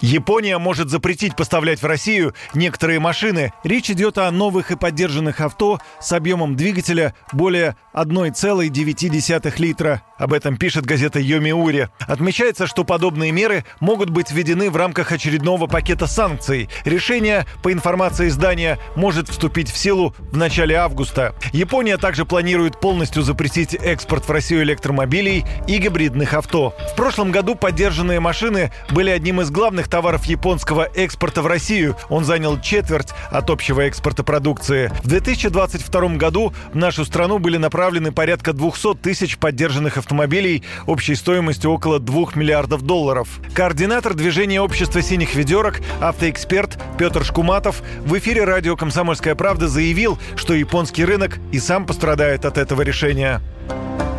Япония может запретить поставлять в Россию некоторые машины. Речь идет о новых и поддержанных авто с объемом двигателя более 1,9 литра. Об этом пишет газета Йомиури. Отмечается, что подобные меры могут быть введены в рамках очередного пакета санкций. Решение, по информации издания, может вступить в силу в начале августа. Япония также планирует полностью запретить экспорт в Россию электромобилей и гибридных авто. В прошлом году поддержанные машины были одним из главных товаров японского экспорта в Россию. Он занял четверть от общего экспорта продукции. В 2022 году в нашу страну были направлены порядка 200 тысяч поддержанных автомобилей общей стоимостью около 2 миллиардов долларов. Координатор движения общества синих ведерок, автоэксперт Петр Шкуматов в эфире радио «Комсомольская правда» заявил, что японский рынок и сам пострадает от этого решения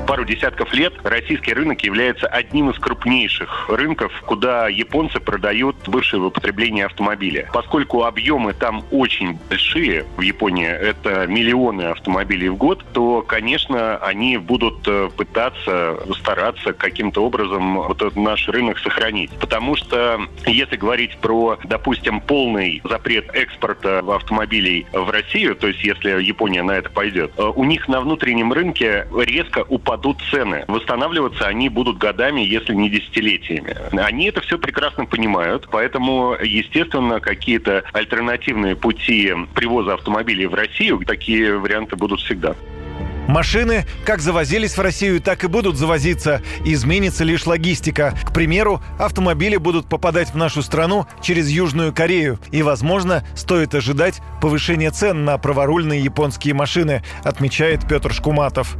пару десятков лет российский рынок является одним из крупнейших рынков, куда японцы продают бывшие в употреблении автомобили. Поскольку объемы там очень большие, в Японии это миллионы автомобилей в год, то, конечно, они будут э, пытаться, стараться каким-то образом вот этот наш рынок сохранить. Потому что если говорить про, допустим, полный запрет экспорта автомобилей в Россию, то есть если Япония на это пойдет, э, у них на внутреннем рынке резко упадут упадут цены. Восстанавливаться они будут годами, если не десятилетиями. Они это все прекрасно понимают, поэтому, естественно, какие-то альтернативные пути привоза автомобилей в Россию, такие варианты будут всегда. Машины как завозились в Россию, так и будут завозиться. Изменится лишь логистика. К примеру, автомобили будут попадать в нашу страну через Южную Корею. И, возможно, стоит ожидать повышения цен на праворульные японские машины, отмечает Петр Шкуматов.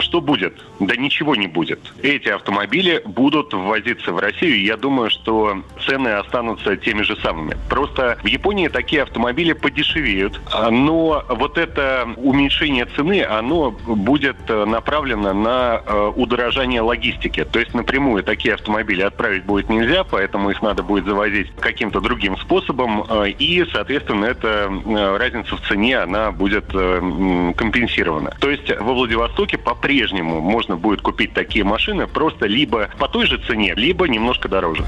Что будет? Да ничего не будет. Эти автомобили будут ввозиться в Россию, и я думаю, что цены останутся теми же самыми. Просто в Японии такие автомобили подешевеют, но вот это уменьшение цены, оно будет э, направлено на э, удорожание логистики. То есть напрямую такие автомобили отправить будет нельзя, поэтому их надо будет завозить каким-то другим способом, э, и, соответственно, эта разница в цене, она будет компенсирована. То есть во Владивостоке по по-прежнему можно будет купить такие машины просто либо по той же цене, либо немножко дороже.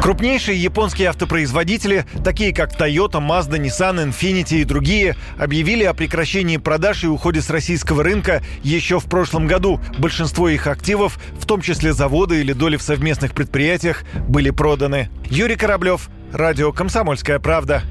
Крупнейшие японские автопроизводители, такие как Toyota, Mazda, Nissan, Infiniti и другие, объявили о прекращении продаж и уходе с российского рынка еще в прошлом году. Большинство их активов, в том числе заводы или доли в совместных предприятиях, были проданы. Юрий Кораблев, Радио «Комсомольская правда».